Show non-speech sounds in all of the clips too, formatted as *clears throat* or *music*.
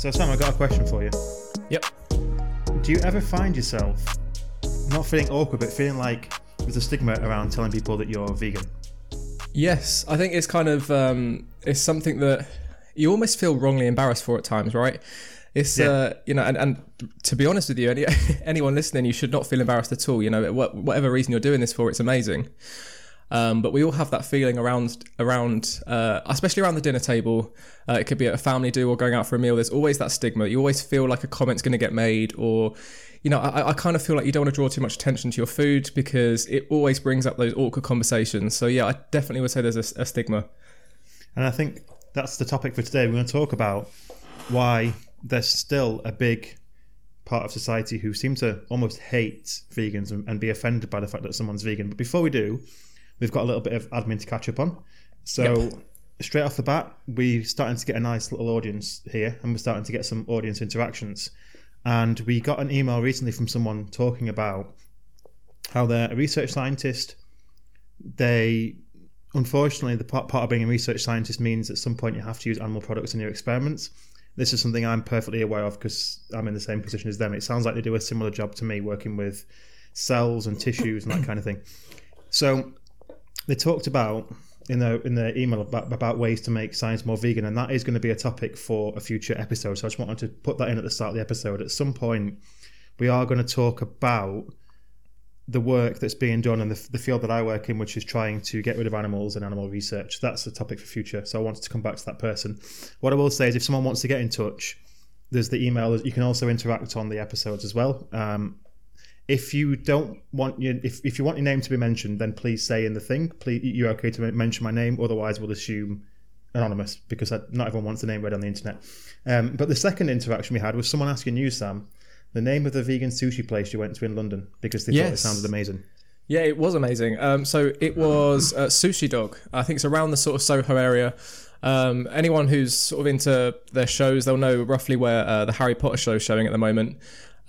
So, Sam, I got a question for you. Yep. Do you ever find yourself not feeling awkward, but feeling like there's a stigma around telling people that you're vegan? Yes, I think it's kind of um, it's something that you almost feel wrongly embarrassed for at times, right? It's Yeah. uh, you know, and, and to be honest with you, any, *laughs* anyone listening, you should not feel embarrassed at all. You know, whatever reason you're doing this for, it's amazing. Um, but we all have that feeling around around, uh, especially around the dinner table. Uh, it could be at a family do or going out for a meal. There's always that stigma. You always feel like a comment's going to get made, or you know, I, I kind of feel like you don't want to draw too much attention to your food because it always brings up those awkward conversations. So yeah, I definitely would say there's a, a stigma. And I think that's the topic for today. We're going to talk about why there's still a big part of society who seem to almost hate vegans and, and be offended by the fact that someone's vegan. But before we do, we've got a little bit of admin to catch up on. So, straight off the bat, we're starting to get a nice little audience here and we're starting to get some audience interactions. And we got an email recently from someone talking about how they're a research scientist. They unfortunately, the part, part of being a research scientist means at some point you have to use animal products in your experiments. This is something I'm perfectly aware of because I'm in the same position as them. It sounds like they do a similar job to me, working with cells and tissues and that kind of thing. So they talked about in the in the email about, about ways to make science more vegan, and that is going to be a topic for a future episode. So I just wanted to put that in at the start of the episode. At some point, we are going to talk about the work that's being done in the, the field that I work in, which is trying to get rid of animals and animal research. That's a topic for future. So I wanted to come back to that person. What I will say is, if someone wants to get in touch, there's the email. You can also interact on the episodes as well. Um, if you don't want your if, if you want your name to be mentioned, then please say in the thing. Please, you're okay to mention my name. Otherwise, we'll assume anonymous because not everyone wants the name read on the internet. Um, but the second interaction we had was someone asking you, Sam, the name of the vegan sushi place you went to in London because they thought it sounded amazing. Yeah, it was amazing. Um, so it was uh, Sushi Dog. I think it's around the sort of Soho area. Um, anyone who's sort of into their shows, they'll know roughly where uh, the Harry Potter show is showing at the moment.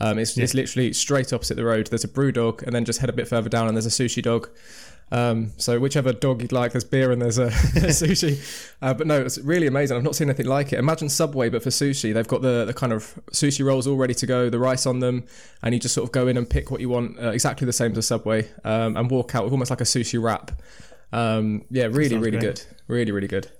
Um, it's, it's literally straight opposite the road. There's a BrewDog, and then just head a bit further down, and there's a sushi dog. Um, so whichever dog you'd like, there's beer and there's a *laughs* sushi. Uh, but no, it's really amazing. I've not seen anything like it. Imagine Subway, but for sushi. They've got the, the kind of sushi rolls all ready to go, the rice on them, and you just sort of go in and pick what you want, uh, exactly the same as a Subway, um, and walk out with almost like a sushi wrap. Um, yeah, really, really great. good. Really, really good.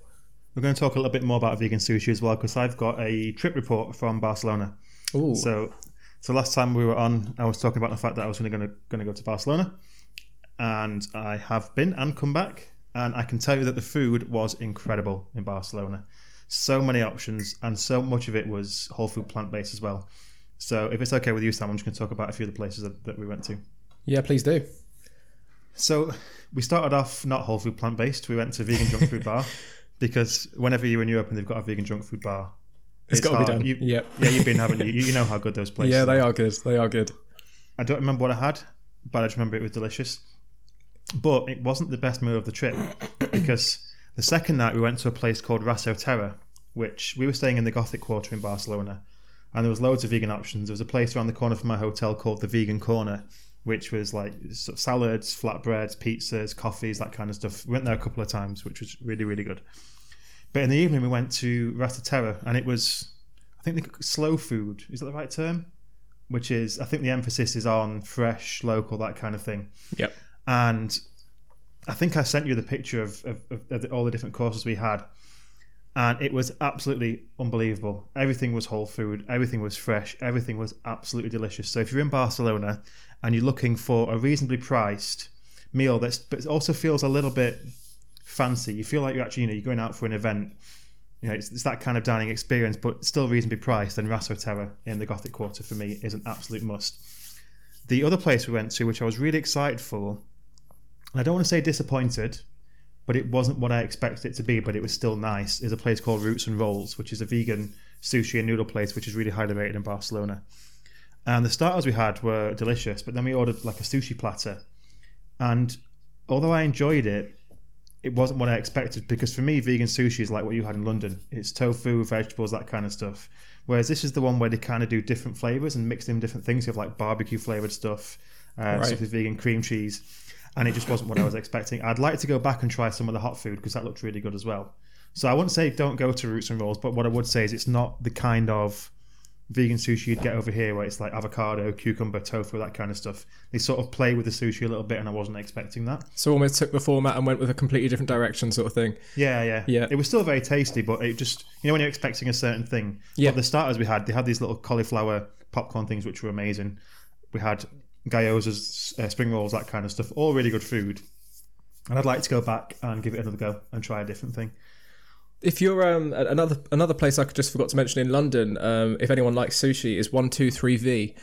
We're going to talk a little bit more about vegan sushi as well because I've got a trip report from Barcelona. Ooh. So, so last time we were on, I was talking about the fact that I was going to going to go to Barcelona, and I have been and come back, and I can tell you that the food was incredible in Barcelona. So many options, and so much of it was whole food plant based as well. So, if it's okay with you, Sam, I'm just going to talk about a few of the places that, that we went to. yeah, please do. So we started off not whole food plant based. We went to vegan junk food bar *laughs* because whenever you're in Europe and they've got a vegan junk food bar, It's gotta be done. You, Yep. yeah, you've been, haven't you? You know how good those *laughs* places. Yeah, they are good. They are good. I don't remember what I had, but I just remember it was delicious. But it wasn't the best meal of the trip *coughs* because the second night we went to a place called Rasoterra, which we were staying in the Gothic Quarter in Barcelona, and there was loads of vegan options. There was a place around the corner from my hotel called the Vegan Corner, which was like sort of salads, flatbreads, pizzas, coffees, that kind of stuff. We went there a couple of times, which was really really good. But in the evening we went to Rasoterra, and it was, I think, the slow food. Is that the right term? which is I think the emphasis is on fresh, local, that kind of thing. Yep. And I think I sent you the picture of, of, of, the, all the different courses we had, and it was absolutely unbelievable. Everything was whole food, everything was fresh, everything was absolutely delicious. So if you're in Barcelona and you're looking for a reasonably priced meal that's but also feels a little bit fancy, you feel like you're actually you know you're going out for an event. You know, it's, it's that kind of dining experience, but still reasonably priced. And Rasoterra in the Gothic Quarter for me is an absolute must. The other place we went to, which I was really excited for, and I don't want to say disappointed, but it wasn't what I expected it to be, but it was still nice, is a place called Roots and Rolls, which is a vegan sushi and noodle place, which is really highly rated in Barcelona. And the starters we had were delicious, but then we ordered like a sushi platter. And although I enjoyed it, it wasn't what I expected because for me, vegan sushi is like what you had in London. It's tofu, vegetables, that kind of stuff. Whereas this is the one where they kind of do different flavors and mix in different things. You have like barbecue flavored stuff, uh, Right. stuff with vegan cream cheese, and it just wasn't what I was expecting. I'd like to go back and try some of the hot food because that looked really good as well. So I wouldn't say don't go to Roots and Rolls, but what I would say is it's not the kind of vegan sushi you'd get over here where it's like avocado, cucumber, tofu, that kind of stuff. They sort of play with the sushi a little bit, and I wasn't expecting that. So almost took the format and went with a completely different direction, sort of thing. Yeah, yeah, Yeah. It was still very tasty, but it just you know when you're expecting a certain thing. Yeah. But the starters we had, they had these little cauliflower popcorn things which were amazing. We had gyozas, uh, spring rolls, that kind of stuff. All really good food. And I'd like to go back and give it another go and try a different thing. If you're um another another place I just forgot to mention in London, um, if anyone likes sushi, is one two three V.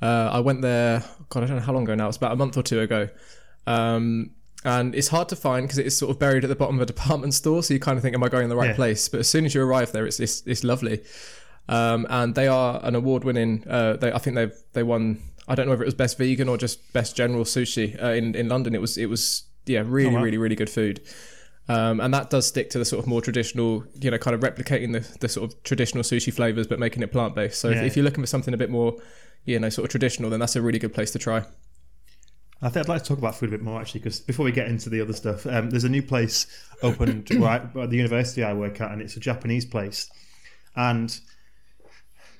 Uh, I went there. God, I don't know how long ago now. It's about a month or two ago. Um, and it's hard to find because it is sort of buried at the bottom of a department store. So you kind of think, "Am I going in the right Yeah. place?" But as soon as you arrive there, it's it's, it's lovely. Um, and they are an award-winning. Uh, they, I think they've they won. I don't know if it was best vegan or just best general sushi uh, in in London. It was it was yeah really wow. really really good food. Um, and that does stick to the sort of more traditional, you know, kind of replicating the, the sort of traditional sushi flavors, but making it plant based. So Yeah. if, if you're looking for something a bit more, you know, sort of traditional, then that's a really good place to try. I think I'd like to talk about food a bit more actually, because before we get into the other stuff, um, there's a new place opened *coughs* right at the university I work at, and it's a Japanese place. And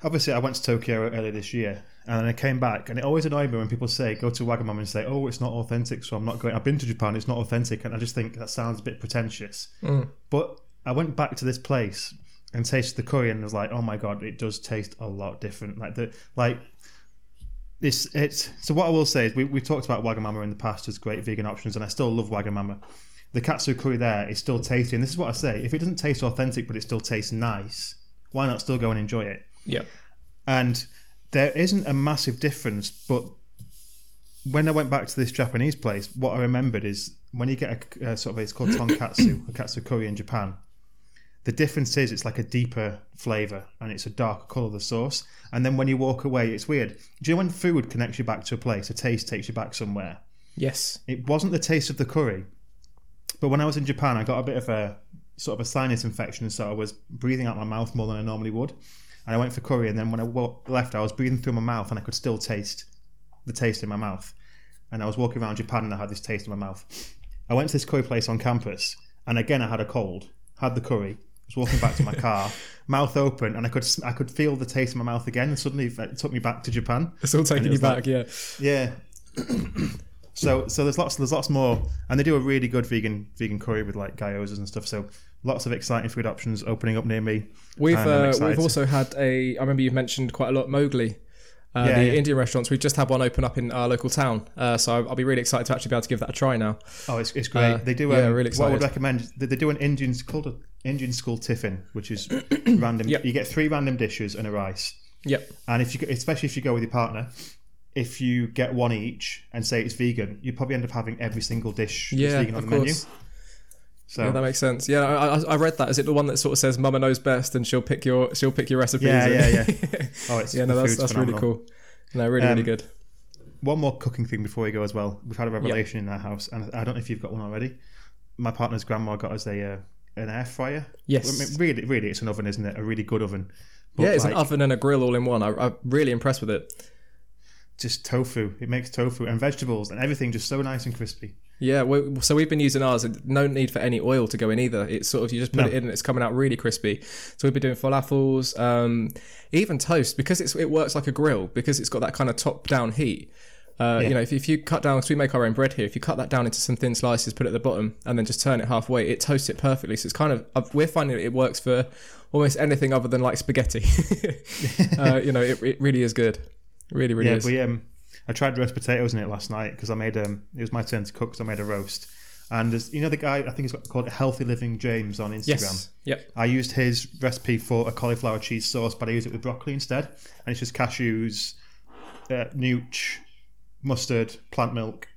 obviously, I went to Tokyo earlier this year, and then I came back, and it always annoyed me when people say go to Wagamama and say, "Oh, it's not authentic," so I'm not going. I've been to Japan; it's not authentic, and I just think that sounds a bit pretentious. Mm. But I went back to this place and tasted the curry, and was like, "Oh my god, it does taste a lot different." Like the like it's it's so what I will say is we, we've talked about Wagamama in the past as great vegan options and I still love Wagamama. The katsu curry there is still tasty and this is what I say, if it doesn't taste authentic but it still tastes nice, why not still go and enjoy it? Yeah. And there isn't a massive difference, but when I went back to this Japanese place, what I remembered is when you get a uh, sort of it's called *coughs* tonkatsu, a katsu curry in Japan. The difference is it's like a deeper flavor and it's a darker color the sauce. And then when you walk away, it's weird. Do you know when food connects you back to a place, a taste takes you back somewhere? Yes. It wasn't the taste of the curry, but when I was in Japan, I got a bit of a sort of a sinus infection, so I was breathing out my mouth more than I normally would. And I went for curry, and then when I left, I was breathing through my mouth, and I could still taste the taste in my mouth. And I was walking around Japan, and I had this taste in my mouth. I went to this curry place on campus, and again I had a cold. Had the curry. I Was walking back to my car, *laughs* mouth open, and I could I could feel the taste in my mouth again. And suddenly it took me back to Japan. It's all taking you was like- back, yeah. Yeah. *clears throat* *clears throat* so so there's lots there's lots more, and they do a really good vegan vegan curry with like gyozas and stuff. So lots of exciting food options opening up near me. We've uh, we've also had a. I remember you've mentioned quite a lot Mowgli. Uh, Yeah, the yeah. Indian restaurants. We've just had one open up in our local town, uh, so I'll, I'll be really excited to actually be able to give that a try now. Oh, it's, it's great. Uh, they do. Um, yeah, really excited. What I would recommend they, they do an Indian called an Indian school tiffin, which is *coughs* random. Yep. You get three random dishes and a rice, Yep. and if you especially if you go with your partner. If you get one each and say it's vegan, you probably end up having every single dish that's Yeah, vegan on of the menu. course. So Yeah, that makes sense. Yeah, I, I, read that. Is it the one that sort of says "Mama knows best" and she'll pick your she'll pick your recipes? Yeah, yeah, yeah. *laughs* oh, it's yeah, no, that's that's really cool. No, really, really Um, good. One more cooking thing before we go as well. We've had a revelation in our house, and I don't know if you've got one already. My partner's grandma got us a uh, an air fryer. Yes. I mean, really, really, it's an oven, isn't it? A really good oven. But Yeah, it's an oven and a grill all in one. I, I'm really impressed with it. Just tofu. It makes tofu and vegetables and everything just so nice and crispy. Yeah, we, so we've been using ours. and No need for any oil to go in either. It's sort of you just put No. it in and it's coming out really crispy. So we've been doing falafels, um, even toast because it's it works like a grill because it's got that kind of top down heat. Uh, Yeah. You know, if, if you cut down, because we make our own bread here, if you cut that down into some thin slices, put it at the bottom, and then just turn it halfway, it toasts it perfectly. So it's kind of we're finding it works for almost anything other than like spaghetti. *laughs* uh, you know, it, it really is good. Really, really yeah, is. we um, I tried roast potatoes in it last night because I made um, it was my turn to cook, so I made a roast. And there's, you know the guy I think he's got called Healthy Living James on Instagram. yes. Yep. I used his recipe for a cauliflower cheese sauce, but I used it with broccoli instead. And it's just cashews, uh, nooch, mustard, plant milk,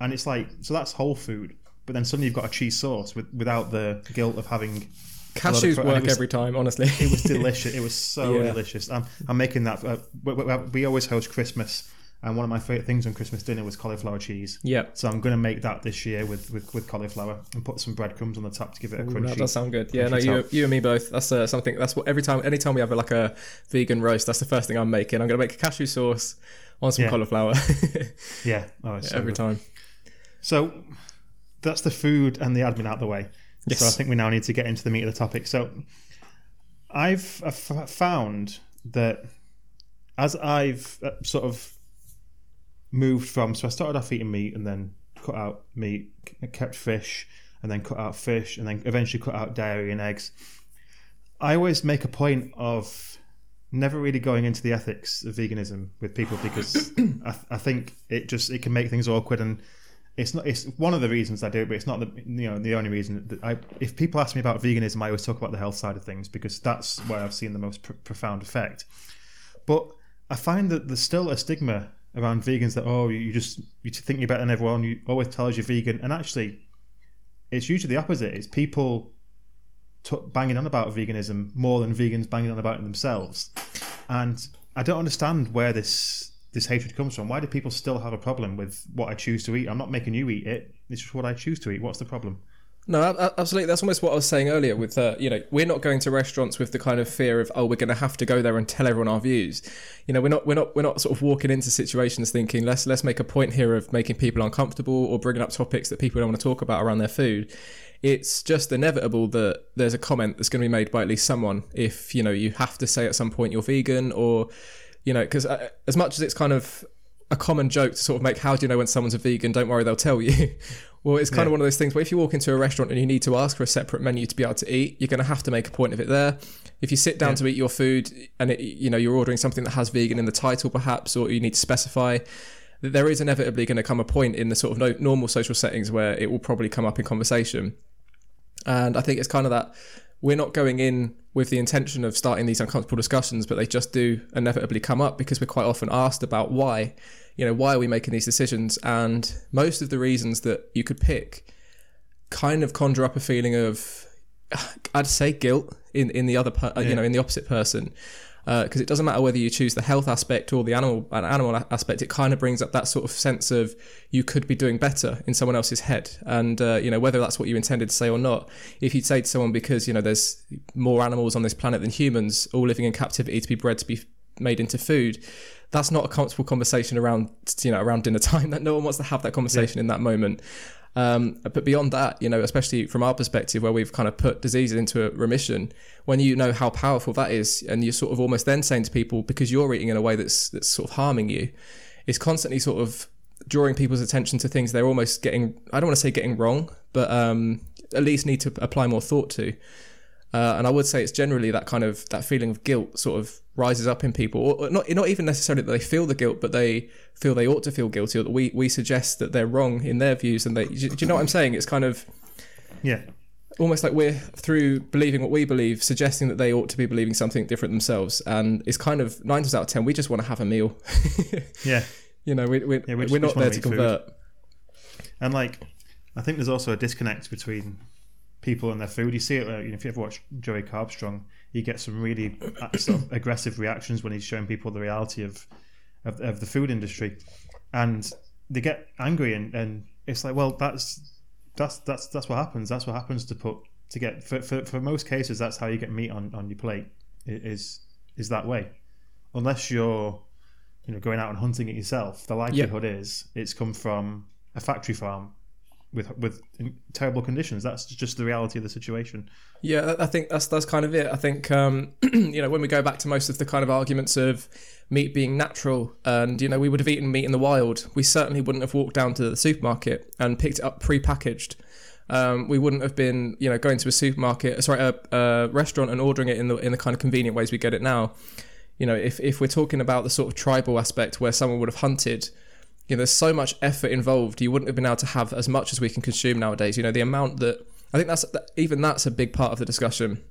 and it's like so that's whole food. But then suddenly you've got a cheese sauce with, without the guilt of having. Cashews work was- every time, honestly. It was *laughs* delicious. It was so Yeah. delicious. I'm, I'm making that. Uh, we, we, we always host Christmas, and one of my favorite things on Christmas dinner was cauliflower cheese. yep. So I'm going to make that this year with, with, with cauliflower and put some breadcrumbs on the top to give it a Ooh, crunchy. that does sound good. Yeah, no, you, top. you and me both. That's uh, something. That's what every time, anytime we have like a vegan roast, that's the first thing I'm making. I'm gonna make a cashew sauce on some Yeah. cauliflower Yeah, oh, it's *laughs* so every good. time. So that's the food and the admin out the way. Yes. So I think we now need to get into the meat of the topic. So I've, I've f- found that as I've uh, sort of moved from, so I started off eating meat and then cut out meat, kept fish, and then cut out fish, and then eventually cut out dairy and eggs. I always make a point of never really going into the ethics of veganism with people because *coughs* I, I think it just it can make things awkward and it's not it's one of the reasons I do it, but it's not the you know the only reason that I if people ask me about veganism, I always talk about the health side of things because that's where I've seen the most pr- profound effect. But I find that there's still a stigma around vegans that oh you just you think you're better than everyone, you always tell us you're vegan, and actually it's usually the opposite. It's people t- banging on about veganism more than vegans banging on about it themselves, and I don't understand where this this hatred comes from. Why do people still have a problem with what I choose to eat? I'm not making you eat it. It's just what I choose to eat. What's the problem? No, absolutely. That's almost what I was saying earlier. With uh, you know, we're not going to restaurants with the kind of fear of oh, we're going to have to go there and tell everyone our views. You know, we're not we're not we're not sort of walking into situations thinking let's let's make a point here of making people uncomfortable or bringing up topics that people don't want to talk about around their food. It's just inevitable that there's a comment that's going to be made by at least someone if you know you have to say at some point you're vegan or you know because uh, as much as it's kind of a common joke to sort of make how do you know when someone's a vegan? Don't worry they'll tell you. *laughs* Well it's kind of one of those things where if you walk into a restaurant and you need to ask for a separate menu to be able to eat you're going to have to make a point of it there. If you sit down Yeah. to eat your food and it, you know you're ordering something that has vegan in the title perhaps or you need to specify that there is inevitably going to come a point in the sort of no, normal social settings where it will probably come up in conversation. And I think it's kind of that we're not going in with the intention of starting these uncomfortable discussions, but they just do inevitably come up because we're quite often asked about why, you know, why are we making these decisions? And most of the reasons that you could pick kind of conjure up a feeling of, I'd say guilt in, in the other, per, uh, you know, in the opposite person. Because it doesn't matter whether you choose the health aspect or the animal an animal aspect, it kind of brings up that sort of sense of you could be doing better in someone else's head, and uh, you know whether that's what you intended to say or not. If you'd say to someone because you know there's more animals on this planet than humans, all living in captivity to be bred to be made into food, that's not a comfortable conversation around you know around dinner *laughs* time. That no one wants to have that conversation in that moment. Um, but beyond that, you know, especially from our perspective, where we've kind of put diseases into a remission, when you know how powerful that is, and you're sort of almost then saying to people, because you're eating in a way that's that's sort of harming you, it's constantly sort of drawing people's attention to things they're almost getting. I don't want to say getting wrong, but um, at least need to apply more thought to. Uh, and I would say it's generally that kind of that feeling of guilt sort of rises up in people, or not not even necessarily that they feel the guilt, but they feel they ought to feel guilty, or that we we suggest that they're wrong in their views, and they. Do you know what I'm saying? It's kind of Yeah, almost like we're through believing what we believe, suggesting that they ought to be believing something different themselves, and it's kind of nine times out of ten we just want to have a meal. *laughs* yeah. you know, we, we, Yeah, we just- we're not there to eat food. convert. And like, I think there's also a disconnect between people and their food. You see it uh, you know, if you ever watch Joey Carbstrong, he gets some really uh, sort of aggressive reactions when he's showing people the reality of of, of the food industry, and they get angry and, and it's like, well, that's that's that's that's what happens. That's what happens to put to get for, for, for most cases. That's how you get meat on, on your plate. Is is that way, unless you're you know going out and hunting it yourself. The likelihood is it's come from a factory farm with with terrible conditions. That's just the reality of the situation. Yeah, I think that's that's kind of it. I think um, *clears throat* you know when we go back to most of the kind of arguments of meat being natural, and you know we would have eaten meat in the wild, we certainly wouldn't have walked down to the supermarket and picked it up pre-packaged. Um, we wouldn't have been you know going to a supermarket, sorry, a, a restaurant and ordering it in the in the kind of convenient ways we get it now. You know, if if we're talking about the sort of tribal aspect where someone would have hunted. You know, there's so much effort involved. You wouldn't have been able to have as much as we can consume nowadays. You know, the amount that I think that's that, even that's a big part of the discussion.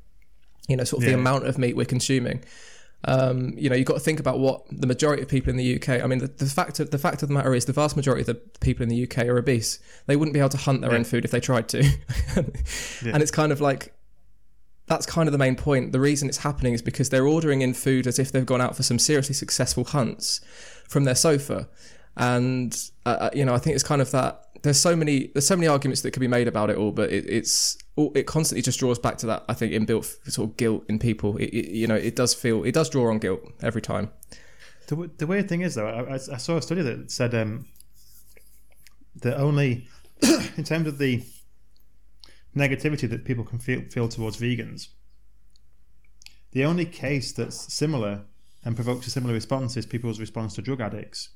You know, sort of the amount of meat we're consuming. Um, you know, you've got to think about what the majority of people in the UK. I mean, the, the fact of the fact of the matter is, the vast majority of the people in the UK are obese. They wouldn't be able to hunt their Yeah. own food if they tried to. *laughs* Yeah. And it's kind of like that's kind of the main point. The reason it's happening is because they're ordering in food as if they've gone out for some seriously successful hunts from their sofa, and uh, you know, I think it's kind of that. There's so many there's so many arguments that could be made about it all, but it, it's it constantly just draws back to that. I think inbuilt sort of guilt in people. It, it, you know, it does feel it does draw on guilt every time. The, the weird thing is, though, I, I saw a study that said um, only *coughs* in terms of the negativity that people can feel feel towards vegans. The only case that's similar and provokes a similar response is people's response to drug addicts,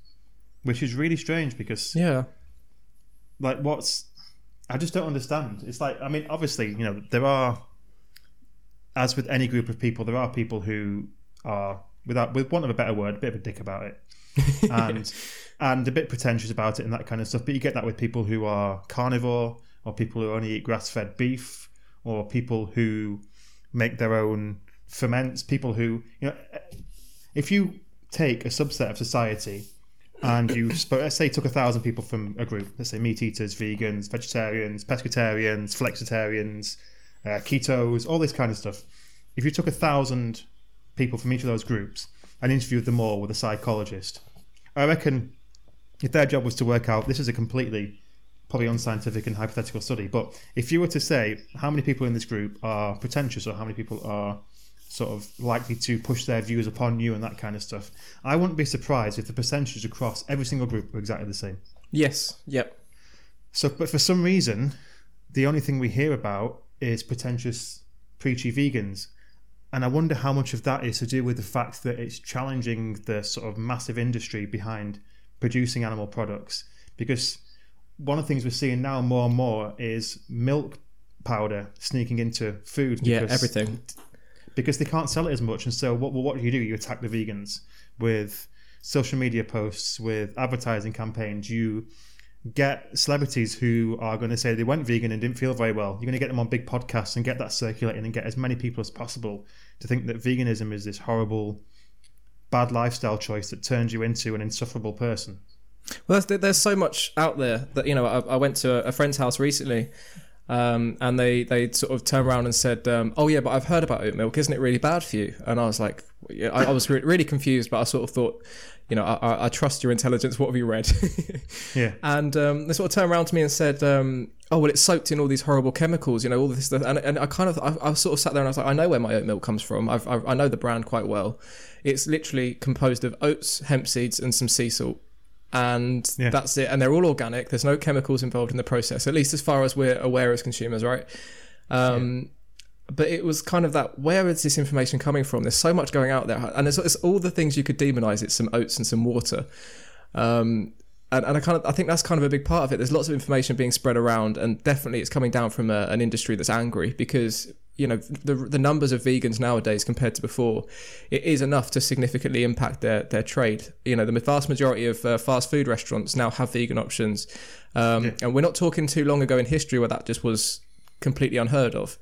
which is really strange because Yeah. like what's I just don't understand. It's like I mean, obviously, you know, there are as with any group of people, there are people who are without with want of a better word, a bit of a dick about it. *laughs* And and a bit pretentious about it and that kind of stuff. But you get that with people who are carnivore or people who only eat grass fed beef or people who make their own ferments, people who you know if you take a subset of society and you let's say took a thousand people from a group, let's say meat eaters, vegans, vegetarians, pescatarians, flexitarians, uh, ketos, all this kind of stuff. If you took a thousand people from each of those groups and interviewed them all with a psychologist, I reckon if their job was to work out, this is a completely probably unscientific and hypothetical study, but if you were to say how many people in this group are pretentious or how many people are sort of likely to push their views upon you and that kind of stuff, I wouldn't be surprised if the percentages across every single group were exactly the same. Yes. Yep. So, but for some reason, the only thing we hear about is pretentious, preachy vegans. And I wonder how much of that is to do with the fact that it's challenging the sort of massive industry behind producing animal products. Because one of the things we're seeing now more and more is milk powder sneaking into food. Yeah. Everything. Because they can't sell it as much. And so, what what do you do? You attack the vegans with social media posts, with advertising campaigns. You get celebrities who are going to say they went vegan and didn't feel very well. You're going to get them on big podcasts and get that circulating and get as many people as possible to think that veganism is this horrible, bad lifestyle choice that turns you into an insufferable person. Well, there's, so much out there that you know. I, I went to a friend's house recently, um, and they they sort of turned around and said, um, "Oh yeah, but I've heard about oat milk. Isn't it really bad for you?" And I was like, yeah, I, I was re- really confused, but I sort of thought, you know, I, I, I trust your intelligence. What have you read? *laughs* Yeah. and um, they sort of turned around to me and said, um, "Oh well, it's soaked in all these horrible chemicals, you know, all this stuff." And, and I kind of, I, I sort of sat there and I was like, "I know where my oat milk comes from. I've, I, I know the brand quite well. It's literally composed of oats, hemp seeds, and some sea salt." And Yeah. that's it. And they're all organic. There's no chemicals involved in the process, at least as far as we're aware as consumers, right? Um, But it was kind of that. Where is this information coming from? There's so much going out there, and it's, it's all the things you could demonize. It's some oats and some water. Um, and, and I kind of I think that's kind of a big part of it. There's lots of information being spread around, and definitely it's coming down from a, an industry that's angry because you know the the numbers of vegans nowadays compared to before, it is enough to significantly impact their their trade. You know, the vast majority of uh, fast food restaurants now have vegan options, um, and we're not talking too long ago in history where that just was completely unheard of.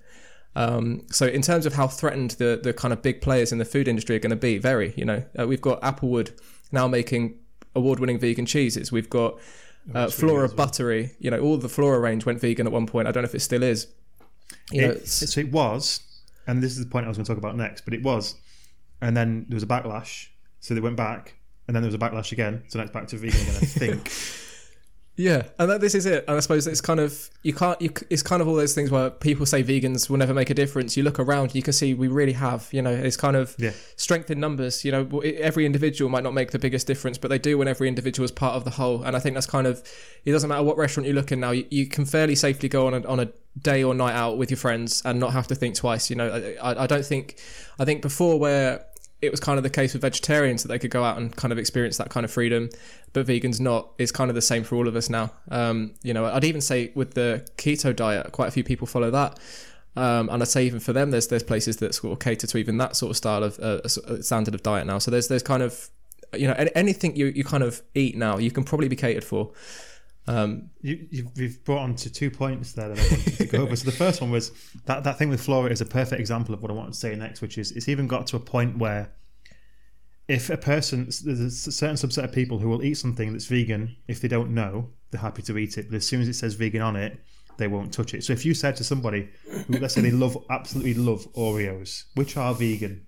Um, so in terms of how threatened the the kind of big players in the food industry are going to be, very. You know, uh, we've got Applewood now making award-winning vegan cheeses. We've got uh, Flora Buttery. You know, all the Flora range went vegan at one point. I don't know if it still is. You know, It, so it was, and this is the point I was going to talk about next, but it was. And then there was a backlash. So they went back, and then there was a backlash again. So now it's back to vegan again, I think. *laughs* Yeah, and that, this is it. And I suppose it's kind of you can't. You, it's kind of all those things where people say vegans will never make a difference. You look around, you can see we really have. You know, it's kind of Yeah. strength in numbers. You know, every individual might not make the biggest difference, but they do when every individual is part of the whole. And I think that's kind of. It doesn't matter what restaurant you look in now. You, you can fairly safely go on a, on a day or night out with your friends and not have to think twice. You know, I, I- I don't think. I think before where it was kind of the case with vegetarians that they could go out and kind of experience that kind of freedom, but vegans not. It's kind of the same for all of us now. Um, you know, I'd even say with the keto diet, quite a few people follow that. Um, and I'd say even for them, there's there's places that sort of cater to even that sort of style of uh, uh, standard of diet now. So there's there's kind of you know anything you, you kind of eat now, you can probably be catered for. Um, You, you've, you've brought on to two points there that I wanted to go over. So the first one was that, that thing with Flora is a perfect example of what I want to say next, which is it's even got to a point where if a person, there's a certain subset of people who will eat something that's vegan, if they don't know, they're happy to eat it. But as soon as it says vegan on it, they won't touch it. So if you said to somebody, who, let's say they love, absolutely love Oreos, which are vegan,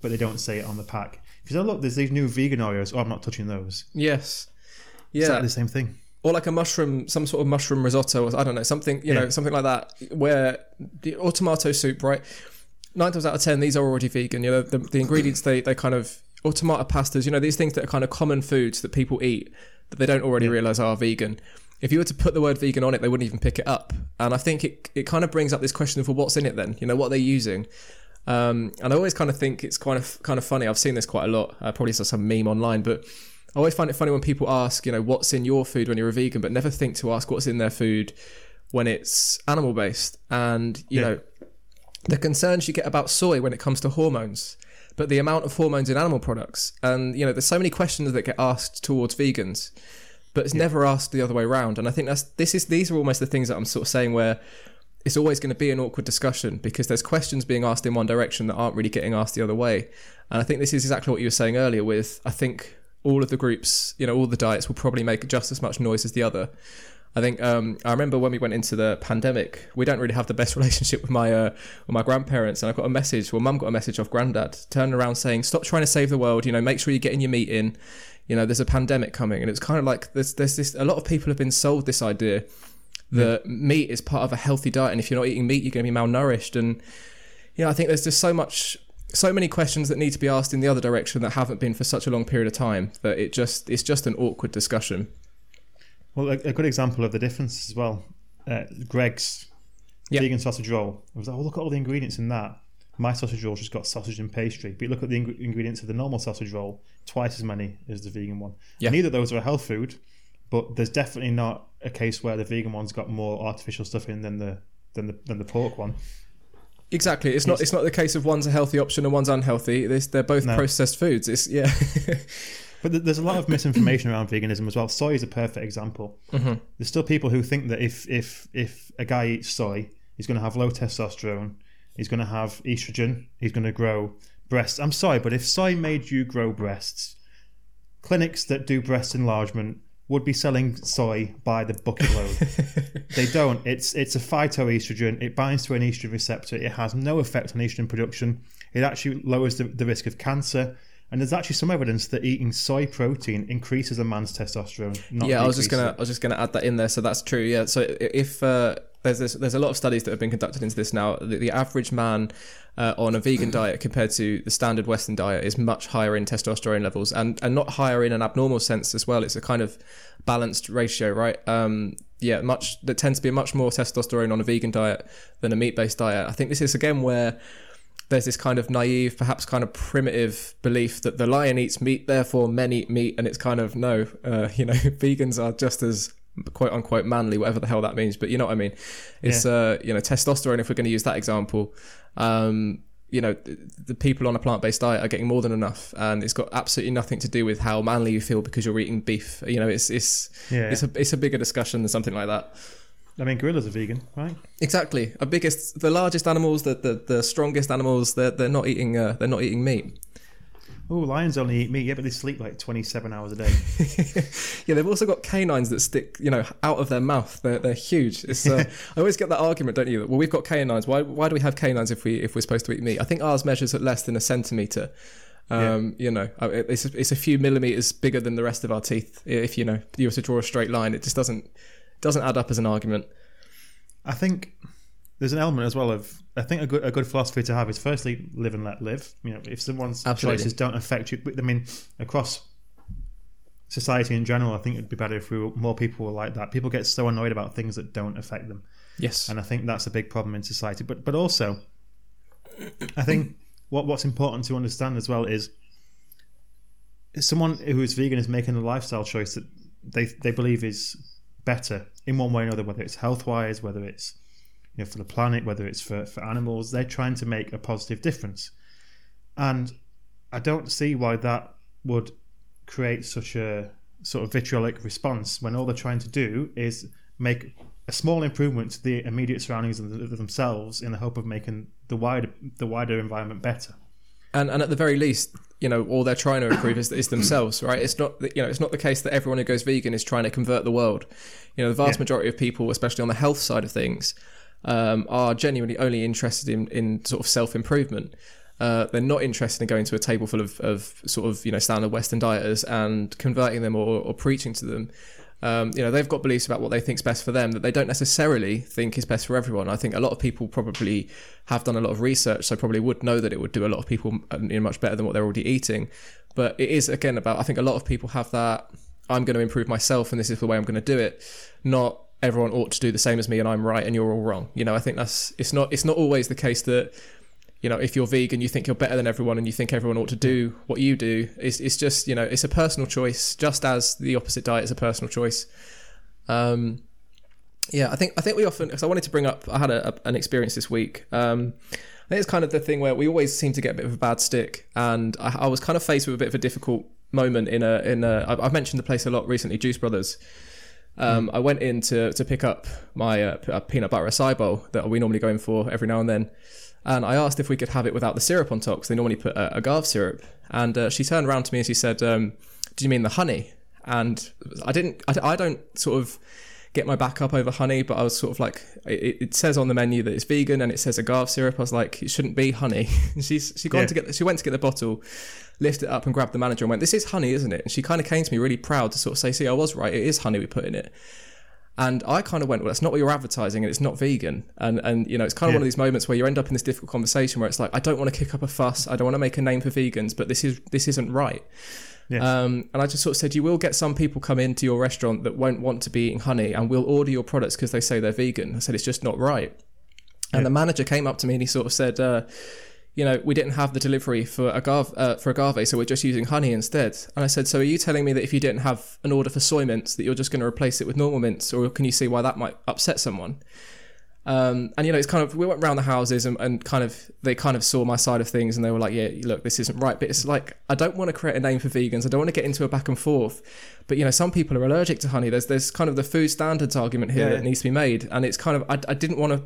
but they don't say it on the pack. If you say, look, there's these new vegan Oreos, oh, I'm not touching those. yes, yeah, exactly the same thing. Or like a mushroom, some sort of mushroom risotto, or I don't know, something you know, something like that, where the or tomato soup, right? Nine times out of ten, these are already vegan. You know, the, the ingredients they they kind of or tomato pastas. You know, these things that are kind of common foods that people eat that they don't already realize are vegan. if you were to put the word vegan on it, they wouldn't even pick it up. And I think it it kind of brings up this question of well, what's in it then? You know, what they're using? Um, and I always kind of think it's kind of kind of funny. I've seen this quite a lot. I probably saw some meme online, but I always find it funny when people ask, you know, what's in your food when you're a vegan, but never think to ask what's in their food when it's animal based. And you Yeah. know, the concerns you get about soy when it comes to hormones, but the amount of hormones in animal products, and you know, there's so many questions that get asked towards vegans, but it's never asked the other way around. And I think that's this is these are almost the things that I'm sort of saying where it's always going to be an awkward discussion because there's questions being asked in one direction that aren't really getting asked the other way. And I think this is exactly what you were saying earlier with I think all of the groups, you know, all the diets will probably make just as much noise as the other. I think um, I remember when we went into the pandemic, we don't really have the best *laughs* relationship with my uh, with my grandparents, and I got a message. Well, Mum got a message off Granddad, turning around saying, "Stop trying to save the world. You know, make sure you're getting your meat in. You know, there's a pandemic coming." And it's kind of like there's there's this. A lot of people have been sold this idea that meat is part of a healthy diet, and if you're not eating meat, you're going to be malnourished. And you know, I think there's just so much, so many questions that need to be asked in the other direction that haven't been for such a long period of time that it just it's just an awkward discussion. Well, a, a good example of the difference as well. Uh, Greggs Yeah. vegan sausage roll. I was like, oh, look at all the ingredients in that. My sausage roll just got sausage and pastry. But you look at the ing- ingredients of the normal sausage roll, twice as many as the vegan one. Yeah. Neither of those are a health food, but there's definitely not a case where the vegan one's got more artificial stuff in than the than the than the pork one. Exactly. It's not. It's not the case of one's a healthy option and one's unhealthy. This, they're both No. processed foods. It's yeah. *laughs* But there's a lot of misinformation around veganism as well. Soy is a perfect example. Mm-hmm. There's still people who think that if if if a guy eats soy, he's going to have low testosterone, he's going to have estrogen, he's going to grow breasts. I'm sorry, but if soy made you grow breasts, clinics that do breast enlargement would be selling soy by the bucket load. *laughs* they don't. It's it's a phytoestrogen. It binds to an estrogen receptor. It has no effect on estrogen production. It actually lowers the, the risk of cancer. And there's actually some evidence that eating soy protein increases a man's testosterone. Not yeah, I was just gonna. it. I was just gonna add that in there. So that's true. Yeah. So if uh, there's this, there's a lot of studies that have been conducted into this now. The, the average man uh, on a vegan *clears throat* diet compared to the standard Western diet is much higher in testosterone levels, and and not higher in an abnormal sense as well. It's a kind of balanced ratio, right? Um, yeah, much there tends to be much more testosterone on a vegan diet than a meat-based diet. I think this is again where there's this kind of naive, perhaps kind of primitive belief that the lion eats meat, therefore men eat meat, and it's kind of no, uh, *laughs* you know, vegans are just as quote unquote manly, whatever the hell that means. But you know what I mean? It's uh, you know, testosterone. If we're going to use that example, um, you know, the, the people on a plant-based diet are getting more than enough, and it's got absolutely nothing to do with how manly you feel because you're eating beef. You know, it's it's Yeah. it's a it's a bigger discussion than something like that. I mean, gorillas are vegan, right? Exactly. Our biggest, the largest animals, the the, the strongest animals, they're they're not eating uh, they're not eating meat. Oh, lions only eat meat, yeah, but they sleep like 27 hours a day. *laughs* yeah, they've also got canines that stick, you know, out of their mouth. They're they're huge. It's uh, *laughs* I always get that argument, don't you? that, Well, we've got canines. Why why do we have canines if we if we're supposed to eat meat? I think ours measures at less than a centimeter. Um, You know, it's a, it's a few millimeters bigger than the rest of our teeth. If you know you were to draw a straight line, it just doesn't doesn't add up as an argument. I think there's an element as well of I think a good a good philosophy to have is firstly live and let live. You know, if someone's Absolutely. choices don't affect you, I mean, across society in general, I think it'd be better if we were, more people were like that. People get so annoyed about things that don't affect them, Yes. and I think that's a big problem in society. But but also, I think what what's important to understand as well is someone who is vegan is making a lifestyle choice that they they believe is better in one way or another, whether it's health wise, whether it's you know for the planet, whether it's for, for animals. They're trying to make a positive difference, and I don't see why that would create such a sort of vitriolic response when all they're trying to do is make a small improvement to the immediate surroundings of, themselves in the hope of making the wider the wider environment better. and and at the very least, you know, all they're trying to improve is, is themselves, right? It's not, you know, it's not the case that everyone who goes vegan is trying to convert the world. You know, the vast Yeah. majority of people, especially on the health side of things, um, are genuinely only interested in in sort of self improvement. Uh, they're not interested in going to a table full of, of sort of you know standard Western dieters and converting them or, or preaching to them. Um, you know, they've got beliefs about what they think's best for them that they don't necessarily think is best for everyone. I think a lot of people probably have done a lot of research, so probably would know that it would do a lot of people know, much better than what they're already eating. But it is again about I think a lot of people have that I'm going to improve myself and this is the way I'm going to do it. Not everyone ought to do the same as me and I'm right and you're all wrong. You know, I think that's it's not it's not always the case that you know if you're vegan you think you're better than everyone and you think everyone ought to do what you do. It's it's just you know it's a personal choice, just as the opposite diet is a personal choice. Um, yeah, I think I think we often because I wanted to bring up I had a, a, an experience this week. Um, I think it's kind of the thing where we always seem to get a bit of a bad stick, and I, I was kind of faced with a bit of a difficult moment in a in a. I've mentioned the place a lot recently, Juice Brothers. Um. I went in to, to pick up my uh, peanut butter acai bowl that we normally go in for every now and then, and I asked if we could have it without the syrup on top because they normally put a agave syrup. And uh, she turned around to me and she said, um, "Do you mean the honey?" And I didn't. I, I don't sort of get my back up over honey, but I was sort of like, it, it, says on the menu that it's vegan and it says agave syrup. I was like, it shouldn't be honey. *laughs* she's she gone yeah. to get she went to get the bottle, lifted it up and grabbed the manager and went, this is honey, isn't it? And she kind of came to me really proud to sort of say, see, I was right. It is honey we put in it. And I kind of went, well, that's not what you're advertising, and it's not vegan. And and you know, it's kind of yeah. one of these moments where you end up in this difficult conversation where it's like, I don't want to kick up a fuss, I don't want to make a name for vegans, but this is this isn't right. Yes. Um, and I just sort of said, you will get some people come into your restaurant that won't want to be eating honey and will order your products because they say they're vegan. I said, it's just not right. And yeah. the manager came up to me and he sort of said, uh, you know, we didn't have the delivery for agave, uh, for agave, so we're just using honey instead. And I said, so are you telling me that if you didn't have an order for soy mints, that you're just going to replace it with normal mints, or can you see why that might upset someone? Um, and you know, it's kind of we went around the houses and, and kind of they kind of saw my side of things and they were like, yeah, look, this isn't right. But it's like I don't want to create a name for vegans. I don't want to get into a back and forth. But you know, some people are allergic to honey. There's there's kind of the food standards argument here yeah. that needs to be made, and it's kind of I, I didn't want to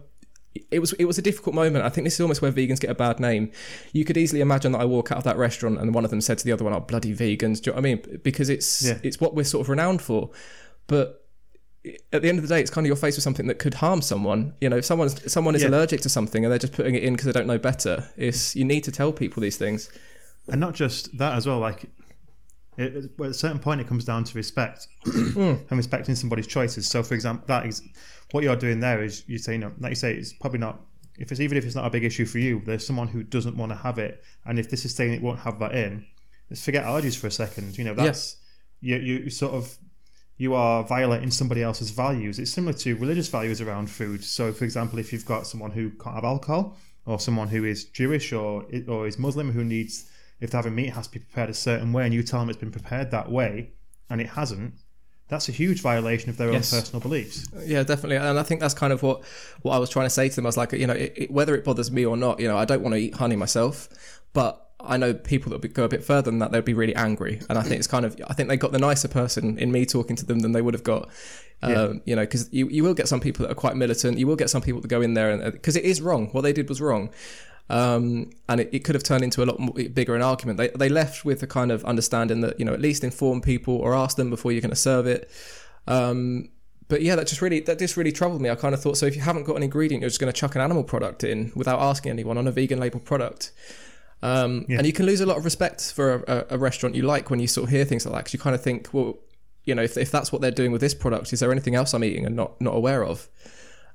it was it was a difficult moment. I think this is almost where vegans get a bad name. You could easily imagine that I walk out of that restaurant and one of them said to the other one, "Oh, bloody vegans!" Do you know what I mean? Because it's yeah. it's what we're sort of renowned for. But at the end of the day, it's kind of your face with something that could harm someone. You know, if someone's someone is yeah. allergic to something and they're just putting it in because they don't know better, it's you need to tell people these things. And not just that as well. Like, it, at a certain point, it comes down to respect *clears throat* hmm. and respecting somebody's choices. So, for example, that is what you're doing there. Is you say, you know, like you say, it's probably not. If it's even if it's not a big issue for you, there's someone who doesn't want to have it, and if this is saying it won't have that in, let's forget allergies for a second. You know, that's yeah. you you sort of you are violating somebody else's values. It's similar to religious values around food. So, for example, if you've got someone who can't have alcohol, or someone who is Jewish or or is Muslim who needs, if they're having meat, it has to be prepared a certain way, and you tell them it's been prepared that way, and it hasn't, that's a huge violation of their yes. own personal beliefs. Yeah, definitely, and I think that's kind of what what I was trying to say to them. I was like, you know, it, it, whether it bothers me or not, you know, I don't want to eat honey myself, but I know people that would go a bit further than that, they'd be really angry. And I think it's kind of, I think they got the nicer person in me talking to them than they would have got. Um, yeah. You know, because you, you will get some people that are quite militant. You will get some people that go in there and because it is wrong. What they did was wrong. Um, and it, it, could have turned into a lot more, bigger an argument. They, they left with a kind of understanding that, you know, at least inform people or ask them before you're going to serve it. Um, but yeah, that just really that just really troubled me. I kind of thought so if you haven't got an ingredient, you're just going to chuck an animal product in without asking anyone on a vegan label product. Um, yeah. And you can lose a lot of respect for a, a, restaurant you like when you sort of hear things like that. Because you kind of think, well, you know, if, if that's what they're doing with this product, is there anything else I'm eating and not not aware of?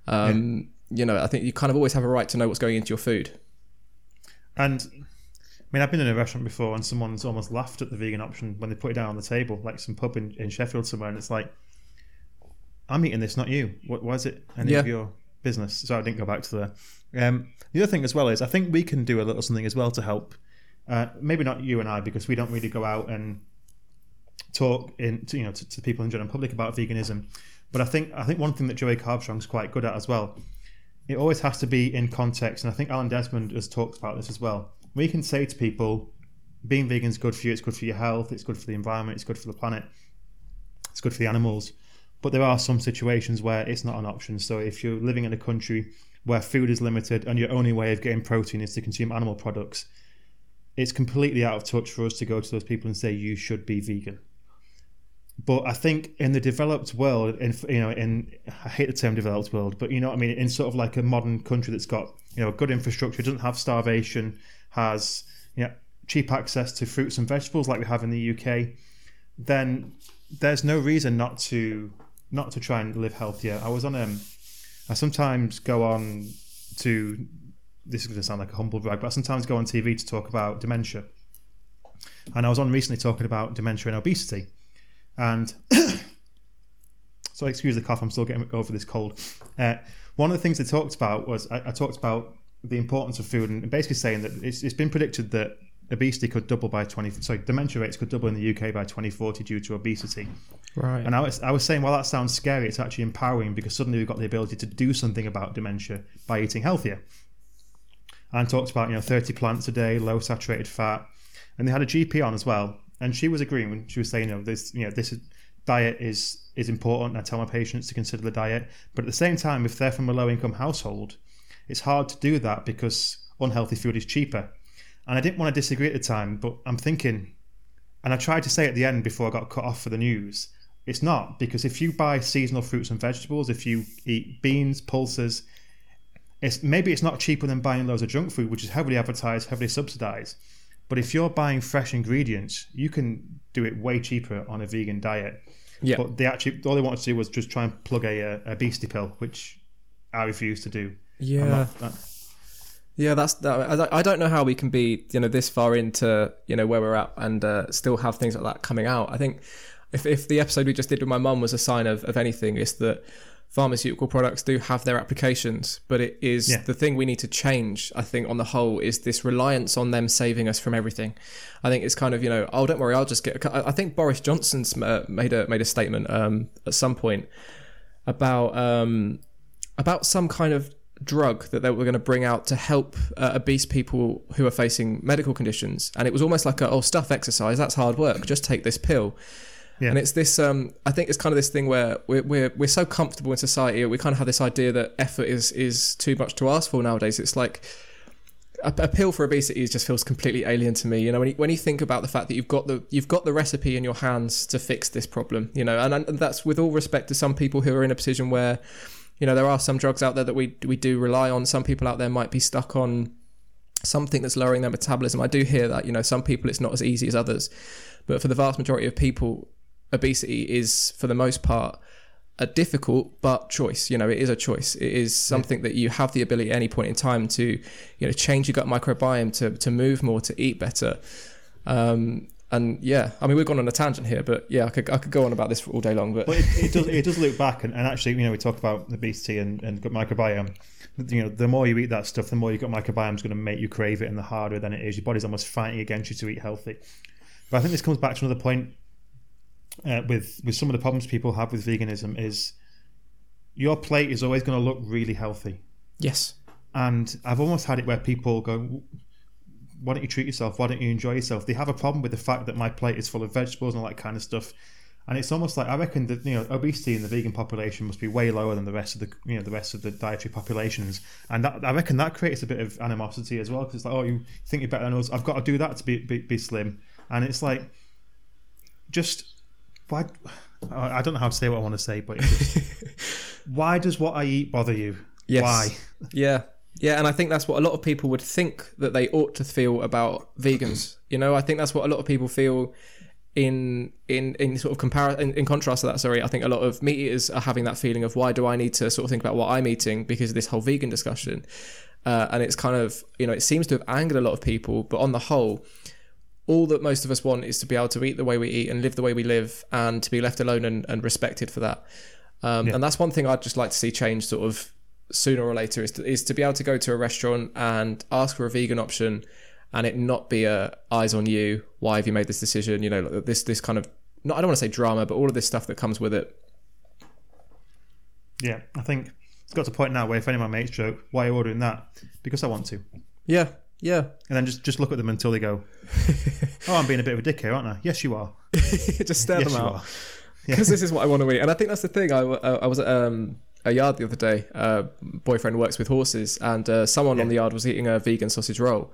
Um, yeah. You know, I think you kind of always have a right to know what's going into your food. And I mean, I've been in a restaurant before and someone's almost laughed at the vegan option when they put it down on the table, like some pub in, in Sheffield somewhere, and it's like, I'm eating this, not you. What was it? Any yeah. of your business? So I didn't go back to the um, the other thing as well is I think we can do a little something as well to help. Uh, maybe not you and I because we don't really go out and talk in to, you know to, to people in general public about veganism. But I think I think one thing that Joey Carbstrong's quite good at as well. It always has to be in context, and I think Alan Desmond has talked about this as well. We can say to people, being vegan is good for you, it's good for your health, it's good for the environment, it's good for the planet, it's good for the animals. But there are some situations where it's not an option. So if you're living in a country where food is limited and your only way of getting protein is to consume animal products, it's completely out of touch for us to go to those people and say you should be vegan. But I think in the developed world, in you know, in I hate the term developed world, but you know what I mean, in sort of like a modern country that's got you know a good infrastructure, doesn't have starvation, has you know cheap access to fruits and vegetables like we have in the UK, then there's no reason not to not to try and live healthier. I was on um I sometimes go on to this is going to sound like a humble brag, but I sometimes go on TV to talk about dementia. And I was on recently talking about dementia and obesity. And *coughs* so, excuse the cough. I'm still getting over this cold. Uh, one of the things they talked about was I, I talked about the importance of food and basically saying that it's, it's been predicted that obesity could double by 20 sorry dementia rates could double in the UK by 2040 due to obesity Right. and I was, I was saying while that sounds scary it's actually empowering because suddenly we've got the ability to do something about dementia by eating healthier and talked about you know 30 plants a day low saturated fat and they had a GP on as well and she was agreeing she was saying you know this you know this is, diet is is important. I tell my patients to consider the diet. But at the same time if they're from a low income household it's hard to do that because unhealthy food is cheaper. And I didn't want to disagree at the time, but I'm thinking, and I tried to say at the end before I got cut off for the news, it's not because if you buy seasonal fruits and vegetables, if you eat beans, pulses, it's maybe it's not cheaper than buying loads of junk food, which is heavily advertised, heavily subsidized. But if you're buying fresh ingredients, you can do it way cheaper on a vegan diet. Yeah. But they actually all they wanted to do was just try and plug a, a obesity pill, which I refuse to do. Yeah. not- that- Yeah, that's that. I don't- I don't know how we can be, you know, this far into, you know, where we're at and uh, still have things like that coming out. I think if, if the episode we just did with my mum was a sign of, of anything, it's that pharmaceutical products do have their applications, but it is Yeah. the thing we need to change. I think on the whole is this reliance on them saving us from everything. I think it's kind of you know, oh, don't worry, I'll just get. I think Boris Johnson's uh, made a made a statement um, at some point about um, about some kind of drug that they were going to bring out to help uh, obese people who are facing medical conditions and it was almost like a, oh stuff exercise that's hard work just take this pill Yeah. and it's this um, i think it's kind of this thing where we're, we're, we're so comfortable in society we kind of have this idea that effort is is too much to ask for nowadays it's like a, a pill for obesity just feels completely alien to me. You know, when you, when you think about the fact that you've got the you've got the recipe in your hands to fix this problem, you know, and, and that's with all respect to some people who are in a position where, you know, there are some drugs out there that we we do rely on. Some people out there might be stuck on something that's lowering their metabolism. I do hear that, you know, some people it's not as easy as others, but for the vast majority of people, obesity is for the most part a difficult but choice. You know, it is a choice. It is something that you have the ability at any point in time to, you know, change your gut microbiome, to to move more, to eat better. Um, and yeah, I mean, we've gone on a tangent here, but yeah, I could I could go on about this all day long. But But it, it does *laughs* it does look back and, and actually you know we talk about obesity and, and gut microbiome. You know, the more you eat that stuff, the more your gut microbiome is going to make you crave it, and the harder then it is. Your body's almost fighting against you to eat healthy. But I think this comes back to another point uh, with with some of the problems people have with veganism is your plate is always going to look really healthy, yes, and I've almost had it where people go. Why don't you treat yourself? Why don't you enjoy yourself? They have a problem with the fact that my plate is full of vegetables and all that kind of stuff. And it's almost like I reckon that you know obesity in the vegan population must be way lower than the rest of the you know the rest of the dietary populations, and that, I reckon that creates a bit of animosity as well because it's like oh you think you're better than us, I've got to do that to be be, be slim, and it's like just why I I don't know how to say what I want to say, but it's just, *laughs* why does what I eat bother you? Yes. Why? Yeah. Yeah, and I think that's what a lot of people would think that they ought to feel about vegans. *clears throat* You know, I think that's what a lot of people feel in in in sort of compar- in, in contrast to that sorry i think a lot of meat eaters are having that feeling of why do i need to sort of think about what i'm eating because of this whole vegan discussion uh, and it's kind of you know it seems to have angered a lot of people but on the whole all that most of us want is to be able to eat the way we eat and live the way we live and to be left alone and, and respected for that. Um, Yeah. and that's one thing i'd just like to see change sort of sooner or later is to, is to be able to go to a restaurant and ask for a vegan option and it not be a eyes on you why have you made this decision? You know like this this kind of not i don't want to say drama but all of this stuff that comes with it. Yeah, I think it's got to a point now where if any of my mates joke, "Why are you ordering that?" Because I want to, and yeah And then just just look at them until they go, *laughs* "Oh, I'm being a bit of a dick here, aren't I?" Yes, you are. *laughs* just stare yes, them out are. because this is what I want to eat. And I think that's the thing. I, uh, I was at um, a yard the other day. Uh, boyfriend works with horses, and uh, someone on the yard was eating a vegan sausage roll.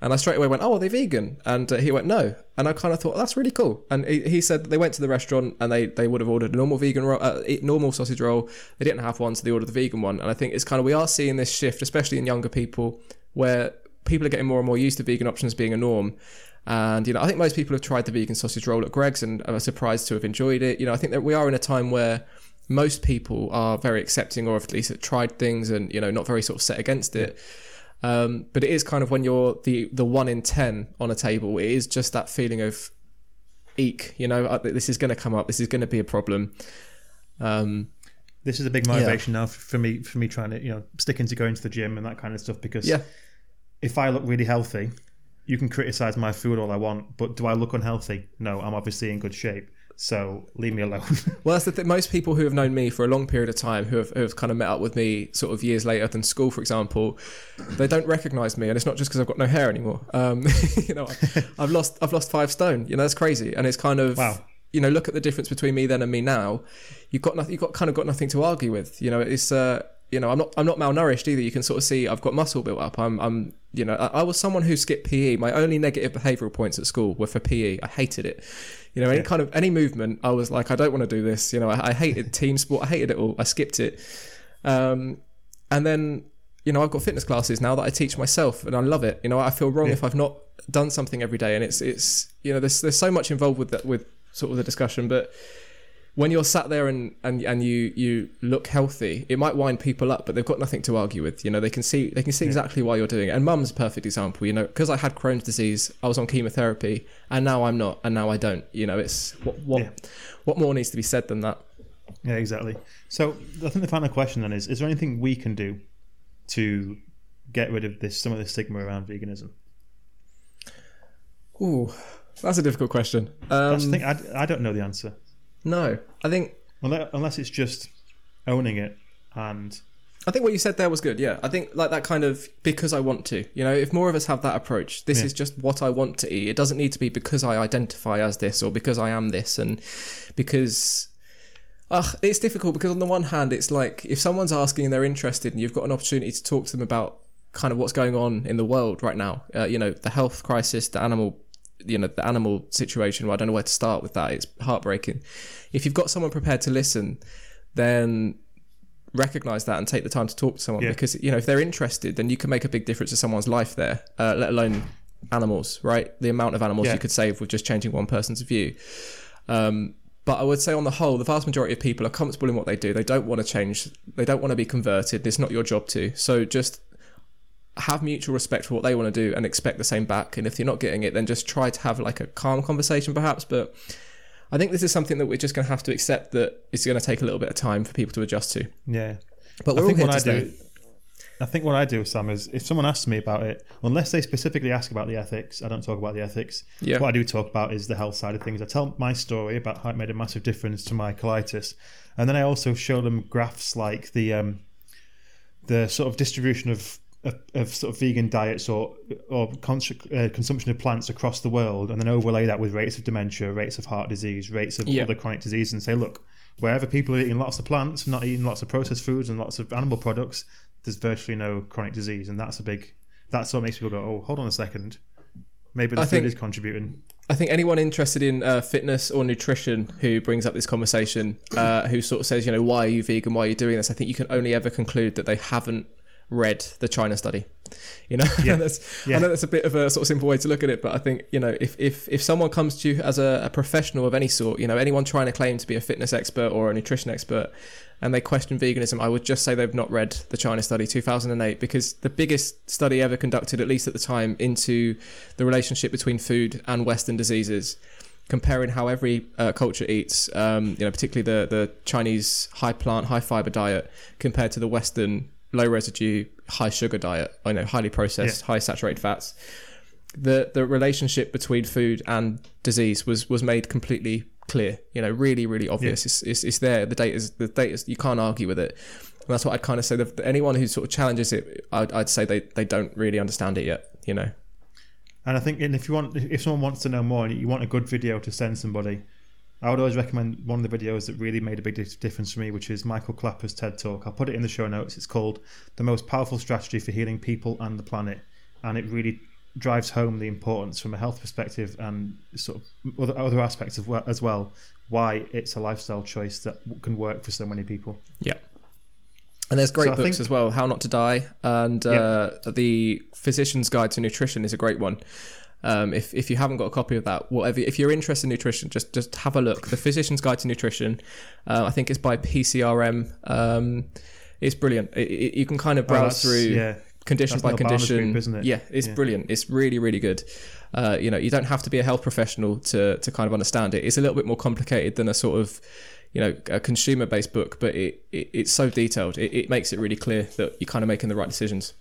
And I straight away went, "Oh, are they vegan?" And uh, he went, "No." And I kind of thought that's really cool. And he, he said they went to the restaurant and they, they would have ordered a normal vegan roll, uh, eat normal sausage roll. They didn't have one, so they ordered the vegan one. And I think it's kind of we are seeing this shift, especially in younger people, where people are getting more and more used to vegan options being a norm. And you know, I think most people have tried the vegan sausage roll at Greggs and are surprised to have enjoyed it. You know, I think that we are in a time where most people are very accepting, or at least have tried things, and you know, not very sort of set against it. Um, but it is kind of when you're the the one in ten on a table, it is just that feeling of eek, you know, uh, this is going to come up. This is going to be a problem. Um, this is a big motivation now for me for me trying to you know sticking to going to the gym and that kind of stuff because yeah. If I look really healthy, you can criticize my food all I want, but do I look unhealthy? No, I'm obviously in good shape. So leave me alone. *laughs* well, that's the thing. Most people who have known me for a long period of time, who have, who have kind of met up with me sort of years later than school, for example, they don't recognise me, and it's not just because I've got no hair anymore. Um, *laughs* you know, I've lost I've lost five stone. You know, that's crazy, and it's kind of wow. You know, look at the difference between me then and me now. You've got nothing. You've got kind of got nothing to argue with. You know, it's uh, you know, I'm not I'm not malnourished either. You can sort of see I've got muscle built up. I'm I'm you know, I, I was someone who skipped PE. My only negative behavioural points at school were for PE. I hated it. You know, any yeah. kind of any movement, I was like, I don't want to do this. You know, I, I hated *laughs* team sport. I hated it all. I skipped it. Um, and then you know, I've got fitness classes now that I teach myself, and I love it. You know, I feel wrong yeah. if I've not done something every day, and it's it's you know, there's there's so much involved with that with sort of the discussion, but when you're sat there and, and, and you you look healthy, it might wind people up, but they've got nothing to argue with. You know, they can see they can see exactly why you're doing it. And mum's a perfect example. You know, because I had Crohn's disease, I was on chemotherapy, and now I'm not, and now I don't. You know, it's what what yeah. what more needs to be said than that? Yeah, exactly. So I think the final question then is: Is there anything we can do to get rid of this some of the stigma around veganism? Ooh, that's a difficult question. Um, the thing. I, I don't know the answer. No, I think unless it's just owning it and I think what you said there was good. Yeah, I think like that kind of because I want to. You know, if more of us have that approach, this yeah. is just what I want to eat. It doesn't need to be because I identify as this or because I am this and because. Ugh, it's difficult because on the one hand, it's like if someone's asking and they're interested, and you've got an opportunity to talk to them about kind of what's going on in the world right now. Uh, you know, the health crisis, the animal you know the animal situation well, i don't know where to start with that it's heartbreaking if you've got someone prepared to listen then recognize that and take the time to talk to someone yeah. because you know if they're interested then you can make a big difference to someone's life there uh, let alone animals right the amount of animals yeah. you could save with just changing one person's view um, but I would say on the whole, the vast majority of people are comfortable in what they do. They don't want to change. They don't want to be converted. It's not your job to. So just have mutual respect for what they want to do and expect the same back. And if you're not getting it, then just try to have like a calm conversation, perhaps. But I think this is something that we're just going to have to accept that it's going to take a little bit of time for people to adjust to. Yeah, but we're I think all here what to I do. I think what I do, Sam, is if someone asks me about it, unless they specifically ask about the ethics, I don't talk about the ethics. Yeah. What I do talk about is the health side of things. I tell my story about how it made a massive difference to my colitis, and then I also show them graphs like the um, the sort of distribution of of, sort of vegan diets or or uh, consumption of plants across the world, and then overlay that with rates of dementia, rates of heart disease, rates of yeah. other chronic disease, and say, look, wherever people are eating lots of plants, not eating lots of processed foods and lots of animal products, there's virtually no chronic disease, and that's a big. That's what makes people go, oh, hold on a second, maybe the I food think, is contributing. I think anyone interested in uh, fitness or nutrition who brings up this conversation, uh, who sort of says, you know, why are you vegan? Why are you doing this? I think you can only ever conclude that they haven't read the China study. You know, yeah. *laughs* yeah. I know that's a bit of a sort of simple way to look at it, but I think you know if if if someone comes to you as a, a professional of any sort, you know, anyone trying to claim to be a fitness expert or a nutrition expert, and they question veganism, I would just say they've not read the China study 2008 because the biggest study ever conducted, at least at the time, into the relationship between food and Western diseases comparing how every uh, culture eats, um, you know, particularly the, the Chinese high plant, high fiber diet compared to the Western low residue, high sugar diet, I know highly processed, yeah. high saturated fats, the the relationship between food and disease was was made completely clear. You know, really, really obvious. Yeah. It's, it's, it's there. The data is the data. You can't argue with it. And that's what I'd kind of say. That anyone who sort of challenges it, I'd, I'd say they they don't really understand it yet. You know. And I think, and if you want, if someone wants to know more, and you want a good video to send somebody, I would always recommend one of the videos that really made a big difference for me, which is Michael Klaper's TED Talk. I'll put it in the show notes. It's called The Most Powerful Strategy for Healing People and the Planet. And it really drives home the importance from a health perspective and sort of other, other aspects of as well, why it's a lifestyle choice that can work for so many people. Yeah. And there's great so books think, as well, How Not to Die, and uh, yeah. the Physician's Guide to Nutrition is a great one. Um, if, if you haven't got a copy of that, whatever, if you're interested in nutrition, just just have a look. The Physician's Guide to Nutrition, uh, I think it's by PCRM. Um, it's brilliant. It, it, you can kind of browse oh, through. Yeah, condition That's by condition. group, it? Yeah, it's Yeah. brilliant. It's really, really good. Uh, you know, you don't have to be a health professional to to kind of understand it. It's a little bit more complicated than a sort of you know a consumer based book, but it, it it's so detailed. It, it makes it really clear that you're kind of making the right decisions.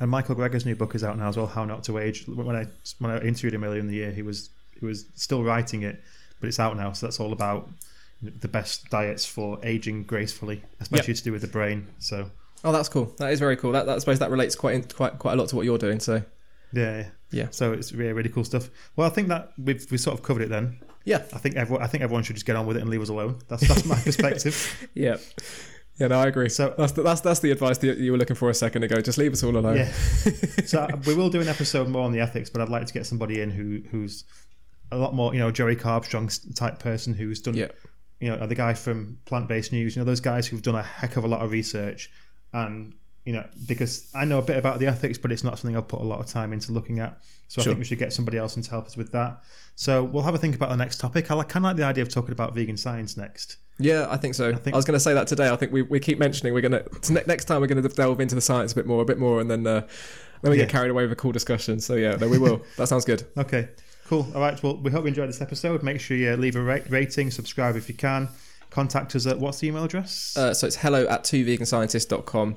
And Michael Greger's new book is out now as well, How Not to Age. When I when I interviewed him earlier in the year, he was he was still writing it, but it's out now. So that's all about the best diets for aging gracefully, especially to do with the brain. So Oh, that's cool. That is very cool. That, that I suppose that relates quite in, quite quite a lot to what you're doing. So yeah, yeah. Yeah. So it's really really cool stuff. Well, I think that we've we sort of covered it then. yeah, I think everyone I think everyone should just get on with it and leave us alone. That's that's my *laughs* perspective. yeah, yeah. No, I agree. So- that's the, that's that's the advice that you were looking for a second ago. Just leave us all alone. Yeah. *laughs* so uh, we will do an episode more on the ethics, but I'd like to get somebody in who who's a lot more, you know, Joey Carbstrong type person who's done, Yeah. you know, the guy from Plant Based News, you know, those guys who've done a heck of a lot of research, and you know, because I know a bit about the ethics, but it's not something I've put a lot of time into looking at. So I think we should get somebody else in to help us with that. So we'll have a think about the next topic. I like, kind of like the idea of talking about vegan science next. Yeah, I think so. I, think- I was going to say that today. I think we, we keep mentioning we're going to next time we're going to delve into the science a bit more, a bit more, and then uh, then we get carried away with a cool discussion. So yeah, no, we will. *laughs* that sounds good. Okay, cool. All right. Well, we hope you enjoyed this episode. Make sure you leave a ra- rating, subscribe if you can. Contact us at what's the email address? Uh, so it's hello at twoveganscientists.com.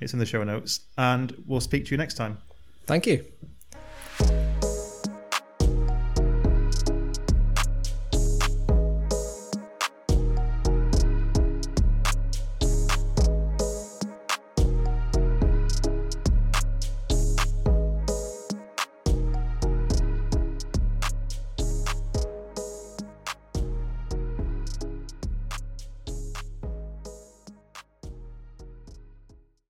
it's in the show notes. And we'll speak to you next time. Thank you.